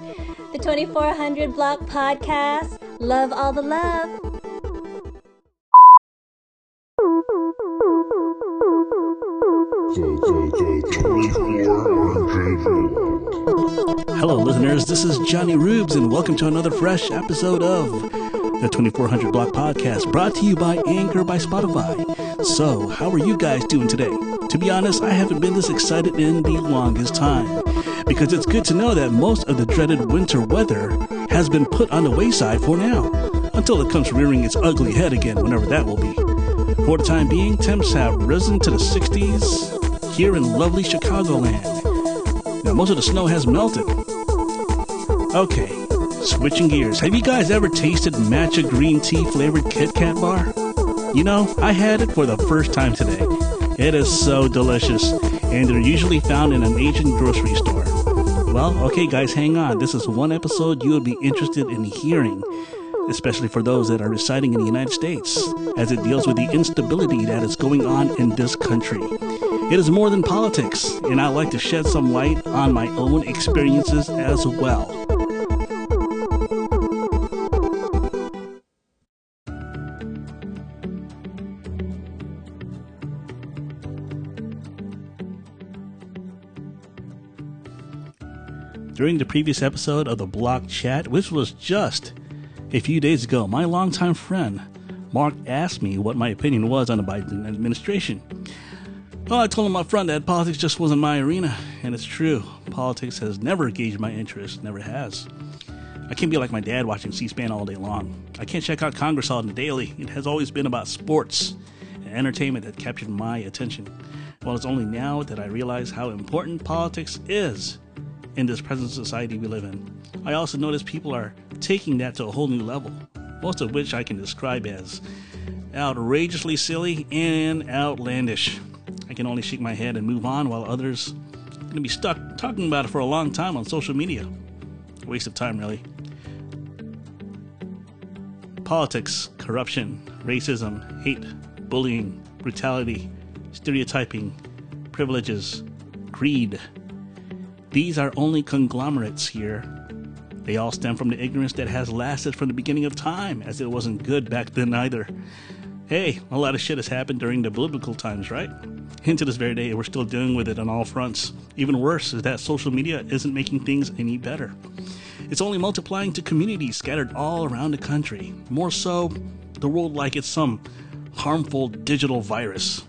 The 2400 Block Podcast. Love all the love. Hello, listeners. This is Jonnyroobs, and welcome to another fresh episode of the 2400 Block Podcast, brought to you by Anchor by Spotify. So, how are you guys doing today? To be honest, I haven't been this excited in the longest time because it's good to know that most of the dreaded winter weather has been put on the wayside for now until it comes rearing its ugly head again, whenever that will be. For the time being, temps have risen to the 60s here in lovely Chicagoland. Now, most of the snow has melted. Okay, switching gears. Have you guys ever tasted matcha green tea flavored Kit Kat bar? You know, I had it for the first time today. It is so delicious, and they're usually found in an Asian grocery store. Well, okay, guys, hang on. This is one episode you would be interested in hearing, especially for those that are residing in the United States, as it deals with the instability that is going on in this country. It is more than politics, and I like to shed some light on my own experiences as well. During the previous episode of the Block Chat, which was just a few days ago, my longtime friend Mark asked me what my opinion was on the Biden administration. Well, I told him up front that politics just wasn't my arena, and it's true. Politics has never engaged my interest, never has. I can't be like my dad watching C SPAN all day long. I can't check out Congress on the daily. It has always been about sports and entertainment that captured my attention. Well, it's only now that I realize how important politics is in this present society we live in. I also notice people are taking that to a whole new level, most of which I can describe as outrageously silly and outlandish. I can only shake my head and move on while others are going to be stuck talking about it for a long time on social media. Waste of time, really. Politics, corruption, racism, hate, bullying, brutality, stereotyping, privileges, greed. These are only conglomerates here. They all stem from the ignorance that has lasted from the beginning of time, as it wasn't good back then either. Hey, a lot of shit has happened during the biblical times, right? And to this very day, we're still dealing with it on all fronts. Even worse is that social media isn't making things any better. It's only multiplying to communities scattered all around the country. More so, the world like it's some harmful digital virus.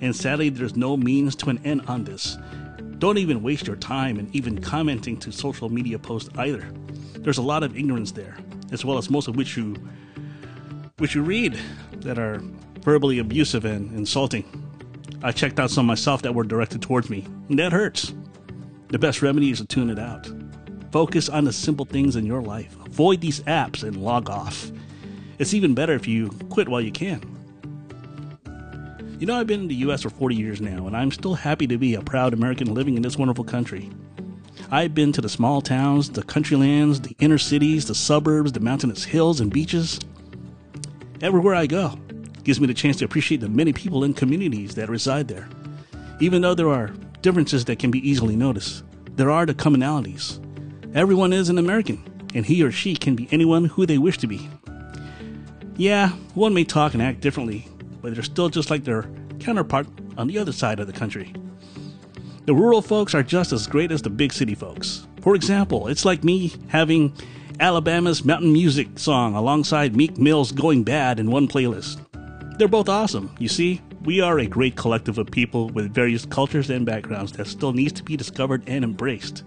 And sadly, there's no means to an end on this. Don't even waste your time in even commenting to social media posts either. There's a lot of ignorance there, as well as most of which you which you read that are verbally abusive and insulting. I checked out some myself that were directed towards me, and that hurts. The best remedy is to tune it out. Focus on the simple things in your life. Avoid these apps and log off. It's even better if you quit while you can. You know, I've been in the US for 40 years now, and I'm still happy to be a proud American living in this wonderful country. I've been to the small towns, the country lands, the inner cities, the suburbs, the mountainous hills and beaches. Everywhere I go gives me the chance to appreciate the many people and communities that reside there. Even though there are differences that can be easily noticed, there are the commonalities. Everyone is an American, and he or she can be anyone who they wish to be. Yeah, one may talk and act differently, but they're still just like their counterpart on the other side of the country. The rural folks are just as great as the big city folks. For example, it's like me having Alabama's Mountain Music song alongside Meek Mill's Going Bad in one playlist. They're both awesome. You see, we are a great collective of people with various cultures and backgrounds that still needs to be discovered and embraced,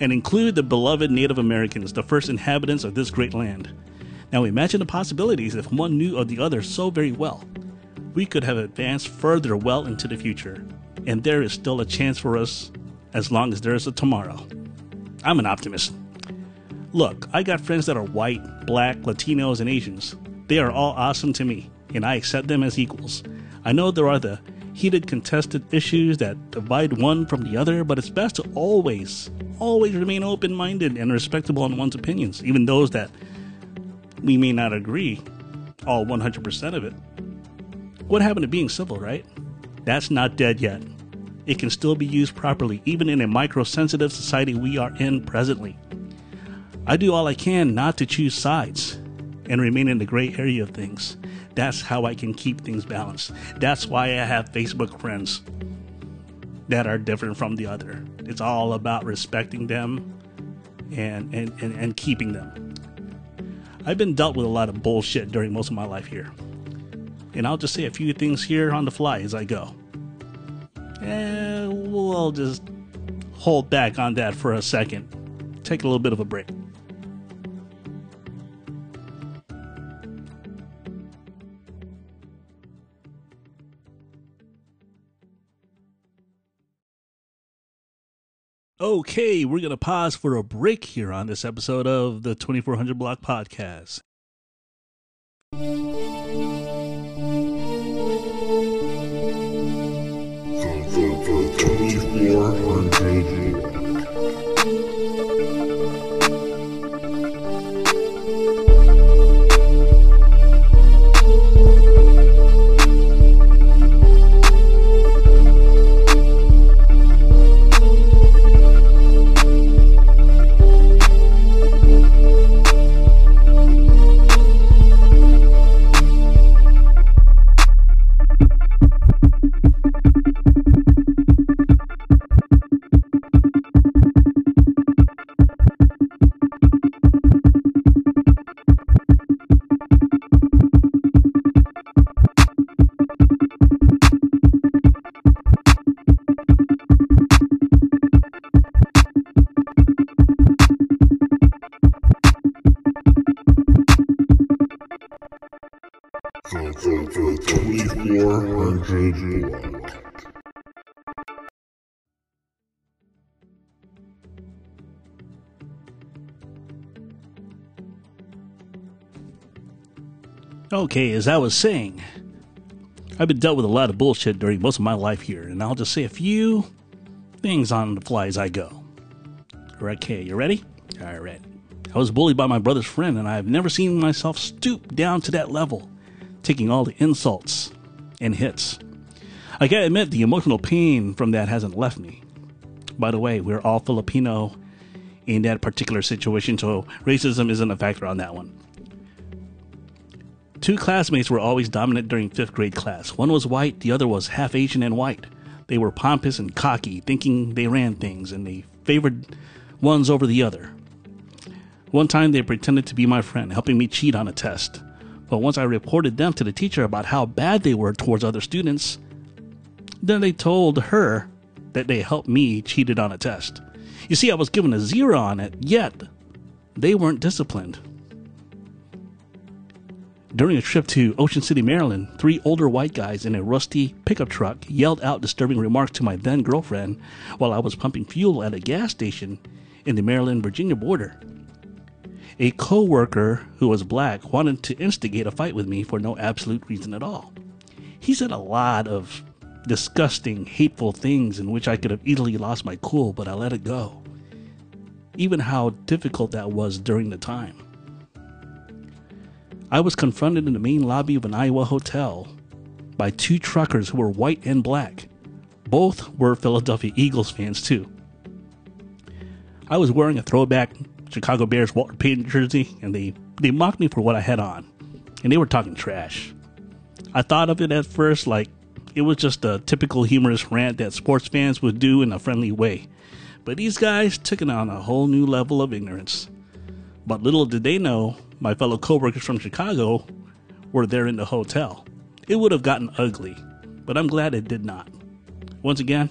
and include the beloved Native Americans, the first inhabitants of this great land. Now imagine the possibilities if one knew of the other so very well. We could have advanced further well into the future, and there is still a chance for us as long as there is a tomorrow. I'm an optimist. Look, I got friends that are white, black, Latinos, and Asians. They are all awesome to me, and I accept them as equals. I know there are the heated, contested issues that divide one from the other, but it's best to always, always remain open minded and respectable in one's opinions, even those that we may not agree all 100% of it. What happened to being civil, right? That's not dead yet. It can still be used properly, even in a micro sensitive society we are in presently. I do all I can not to choose sides and remain in the gray area of things. That's how I can keep things balanced. That's why I have Facebook friends that are different from the other. It's all about respecting them and, and, and, and keeping them. I've been dealt with a lot of bullshit during most of my life here. And I'll just say a few things here on the fly as I go. And we'll just hold back on that for a second. Take a little bit of a break. Okay, we're going to pause for a break here on this episode of the 2400 Block Podcast. 24 until 4. 2400 Okay, as I was saying, I've been dealt with a lot of bullshit during most of my life here, and I'll just say a few things on the fly as I go. Okay, you ready? All right. I was bullied by my brother's friend, and I have never seen myself stoop down to that level, taking all the insults and hits. I gotta admit, the emotional pain from that hasn't left me. By the way, we're all Filipino in that particular situation, so racism isn't a factor on that one. Two classmates were always dominant during fifth grade class. One was white, the other was half Asian and white. They were pompous and cocky, thinking they ran things, and they favored ones over the other. One time they pretended to be my friend, helping me cheat on a test. But once I reported them to the teacher about how bad they were towards other students, then they told her that they helped me cheated on a test. You see, I was given a zero on it, yet they weren't disciplined. During a trip to Ocean City, Maryland, three older white guys in a rusty pickup truck yelled out disturbing remarks to my then girlfriend while I was pumping fuel at a gas station in the Maryland Virginia border. A co worker who was black wanted to instigate a fight with me for no absolute reason at all. He said a lot of disgusting, hateful things in which I could have easily lost my cool, but I let it go. Even how difficult that was during the time. I was confronted in the main lobby of an Iowa hotel by two truckers who were white and black. Both were Philadelphia Eagles fans, too. I was wearing a throwback Chicago Bears Walter Payton jersey, and they, they mocked me for what I had on. And they were talking trash. I thought of it at first like it was just a typical humorous rant that sports fans would do in a friendly way. But these guys took it on a whole new level of ignorance. But little did they know my fellow coworkers from Chicago were there in the hotel. It would have gotten ugly, but I'm glad it did not. Once again,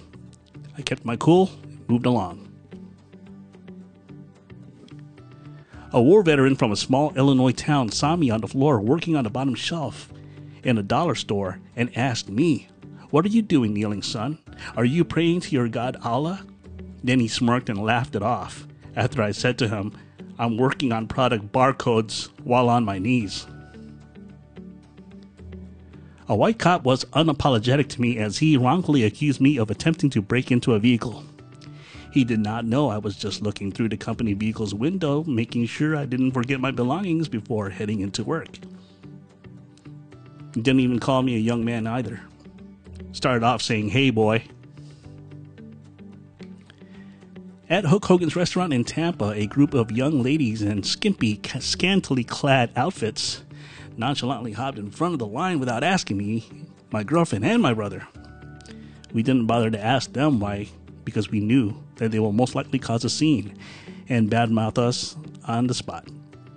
I kept my cool, moved along. A war veteran from a small Illinois town saw me on the floor working on the bottom shelf in a dollar store and asked me, What are you doing, kneeling son? Are you praying to your God Allah? Then he smirked and laughed it off after I said to him, I'm working on product barcodes while on my knees. A white cop was unapologetic to me as he wrongfully accused me of attempting to break into a vehicle. He did not know I was just looking through the company vehicle's window, making sure I didn't forget my belongings before heading into work. He didn't even call me a young man either. Started off saying, Hey boy. At Hulk Hogan's restaurant in Tampa, a group of young ladies in skimpy, scantily clad outfits nonchalantly hopped in front of the line without asking me, my girlfriend, and my brother. We didn't bother to ask them why, because we knew that they will most likely cause a scene and badmouth us on the spot.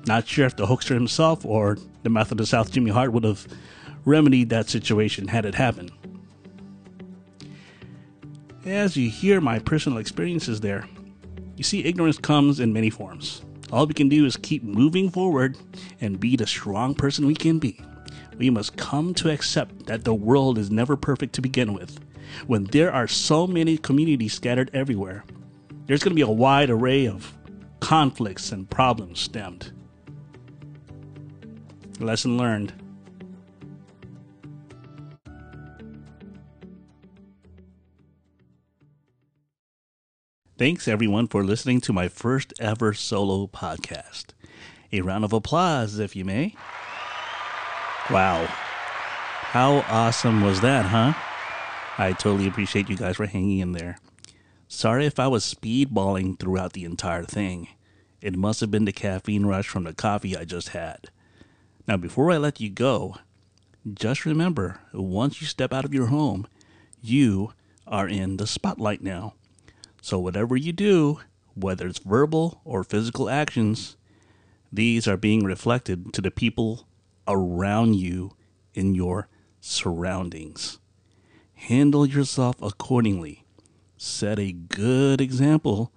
Not sure if the Hulkster himself or the mouth of the South Jimmy Hart would have remedied that situation had it happened. As you hear my personal experiences there, you see, ignorance comes in many forms. All we can do is keep moving forward and be the strong person we can be. We must come to accept that the world is never perfect to begin with. When there are so many communities scattered everywhere, there's going to be a wide array of conflicts and problems stemmed. Lesson learned. Thanks everyone for listening to my first ever solo podcast. A round of applause, if you may. Wow. How awesome was that, huh? I totally appreciate you guys for hanging in there. Sorry if I was speedballing throughout the entire thing. It must have been the caffeine rush from the coffee I just had. Now, before I let you go, just remember once you step out of your home, you are in the spotlight now. So, whatever you do, whether it's verbal or physical actions, these are being reflected to the people around you in your surroundings. Handle yourself accordingly. Set a good example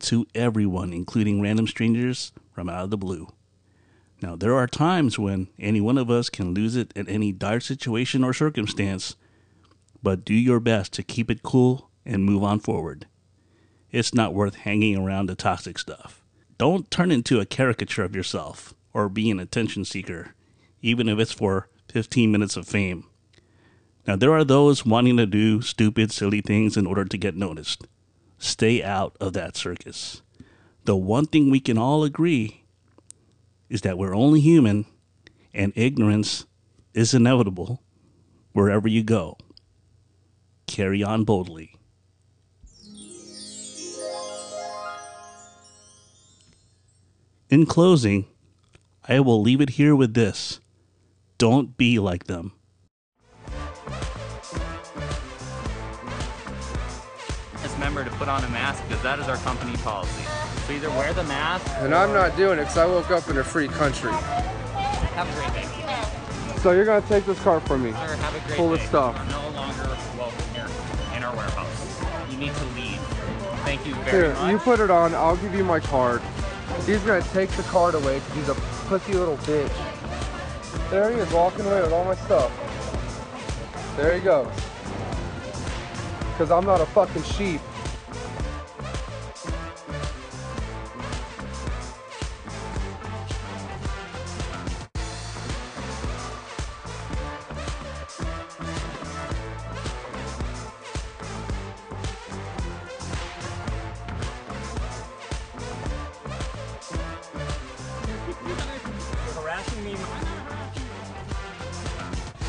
to everyone, including random strangers from out of the blue. Now, there are times when any one of us can lose it in any dire situation or circumstance, but do your best to keep it cool and move on forward. It's not worth hanging around the toxic stuff. Don't turn into a caricature of yourself or be an attention seeker, even if it's for 15 minutes of fame. Now, there are those wanting to do stupid, silly things in order to get noticed. Stay out of that circus. The one thing we can all agree is that we're only human and ignorance is inevitable wherever you go. Carry on boldly. In closing, I will leave it here with this don't be like them. This member to put on a mask because that is our company policy. So either wear the mask. And I'm not doing it because I woke up in a free country. Have a great day. So you're gonna take this car from me. Sir, have a great Full day. of stuff. You are no longer welcome here in our warehouse. You need to leave. Thank you very Here, much. you put it on. I'll give you my card. He's gonna take the card away because he's a pussy little bitch. There he is walking away with all my stuff. There he goes. Because I'm not a fucking sheep.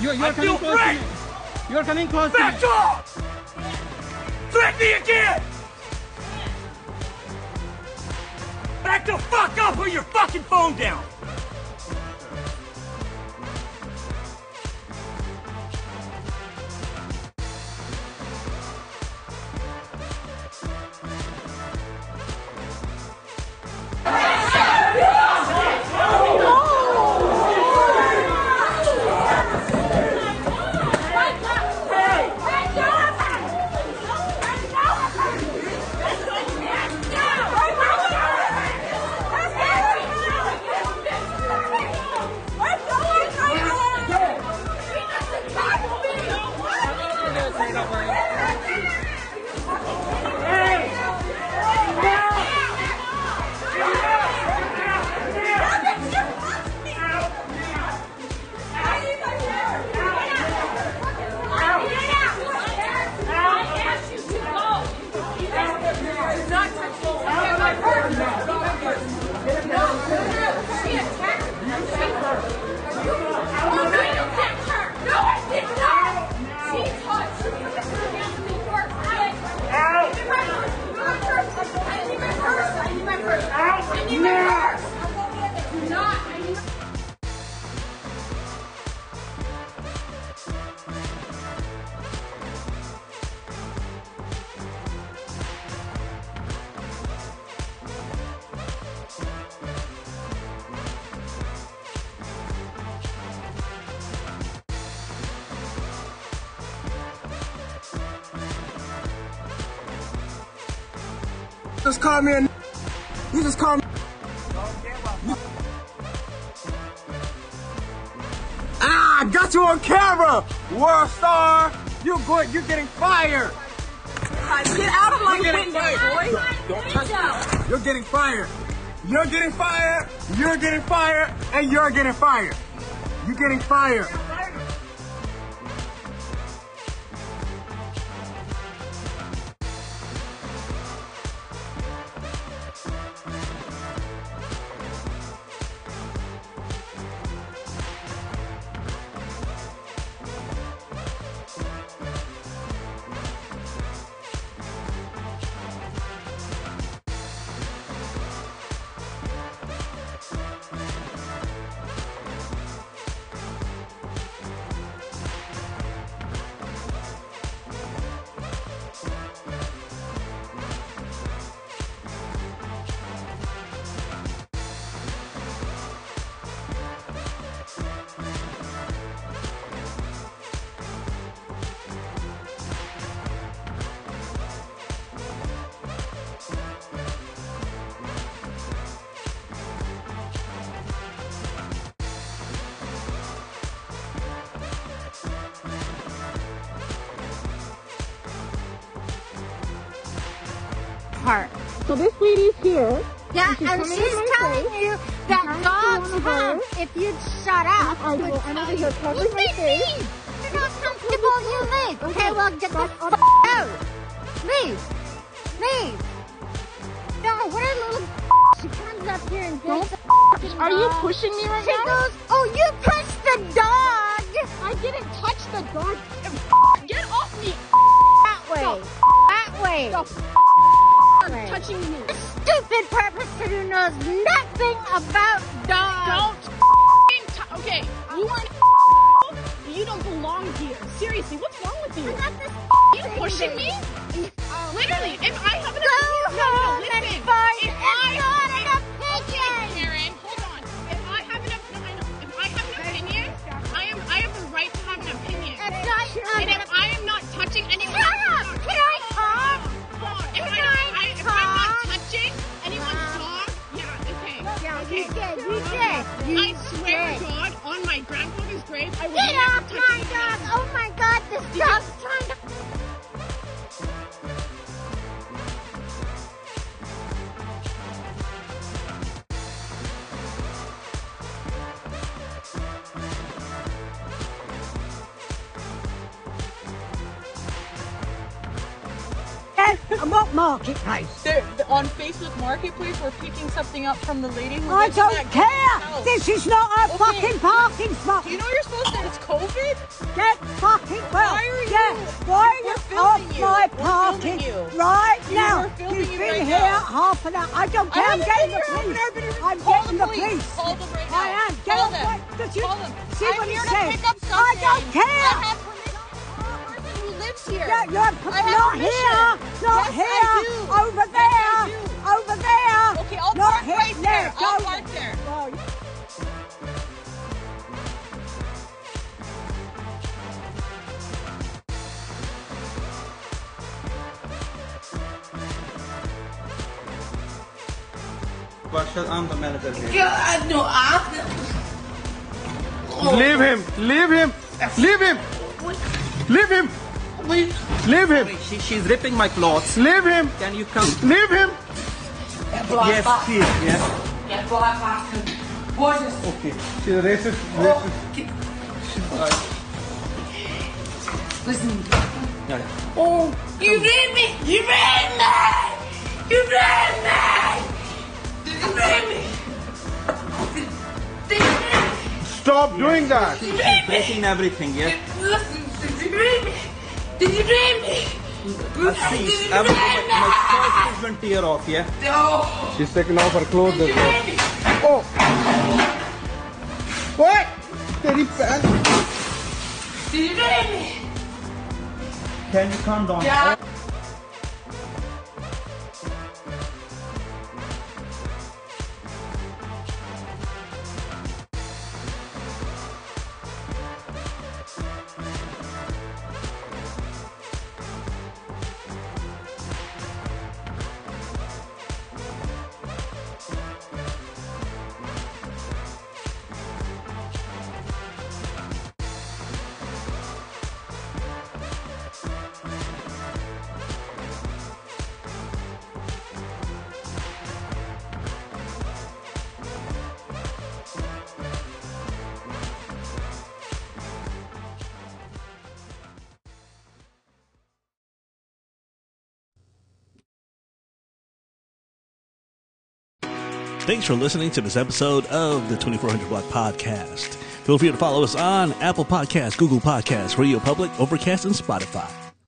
You're, you're I coming feel close to threatened! me. You're coming close to me. Back off! Threaten me again! Back the fuck up or your fucking phone down! Just call me a. You just call me. Ah, I got you on camera, world star. You're going. You're getting fired. Get out of my You're getting window, fired. boy. Don't touch me. You're getting fired. You're getting fired. You're getting fired, and you're getting fired. You're getting fired. Part. So this lady's here. Yeah, she's and she's telling face. you that dogs go on her. hump if you'd shut up. I will. I'm over here covering my face. You're not comfortable, you leave. Okay, well, get the f out. Leave. Leave. No, what a little She comes up here and Don't the Are you pushing me right She now? goes, oh, you pushed the dog. I didn't touch the dog. Get off me! That way. That way. Touching me. A stupid purpose who knows nothing about dogs. Don't f***ing Okay, you are an You don't belong here. Seriously, what's wrong with you? You pushing me? Literally, if I have an opinion, no, no, listen. If I grave, I would Get off my dog! Oh my god, this dog's on Facebook Marketplace, we're picking something up from the lady who I don't care. This is not a Okay. fucking parking spot. Do you know you're supposed to? It's COVID. Get fucking well. Why are you- why We're filming you. my We're parking you. right You now? You've you been right here now. half an hour. I don't care. I I'm getting the hour, police. I'm call getting the police. police. Call them right now. I am. Get Call them. you Call them. see I'm what he here to says? pick up I don't care. Person who here. Yeah, you're I have not permission. here, not Yes, here, I do. over Yes, there, I do. over there. Okay, I'll not park here. right there. I'll park there. No, you- Bakshal, I'm the manager here. Yeah, I know. I Leave him. Leave him. Leave him. Leave him. Leave him. She, she's ripping my clothes. Leave him. Can you come? Leave him. Yes, please. Yes. That black bastard. What is Okay. She's a racist. Oh, racist. Listen. Yeah, yeah. Oh, you raped me! You raped me! You raped me! You raped me! Did you? Stop doing that. You raped me! Breaking everything, yes? Listen, did you rape me? Did you dream me? I see. Everything, my shirt is been tear off, yeah? She's taking off her clothes as well. Oh! What? Teddy pants. Did you bring me? Can you calm down? Yeah. Thanks for listening to this episode of the 2400 Block Podcast. Feel free to follow us on Apple Podcasts, Google Podcasts, Radio Public, Overcast, and Spotify.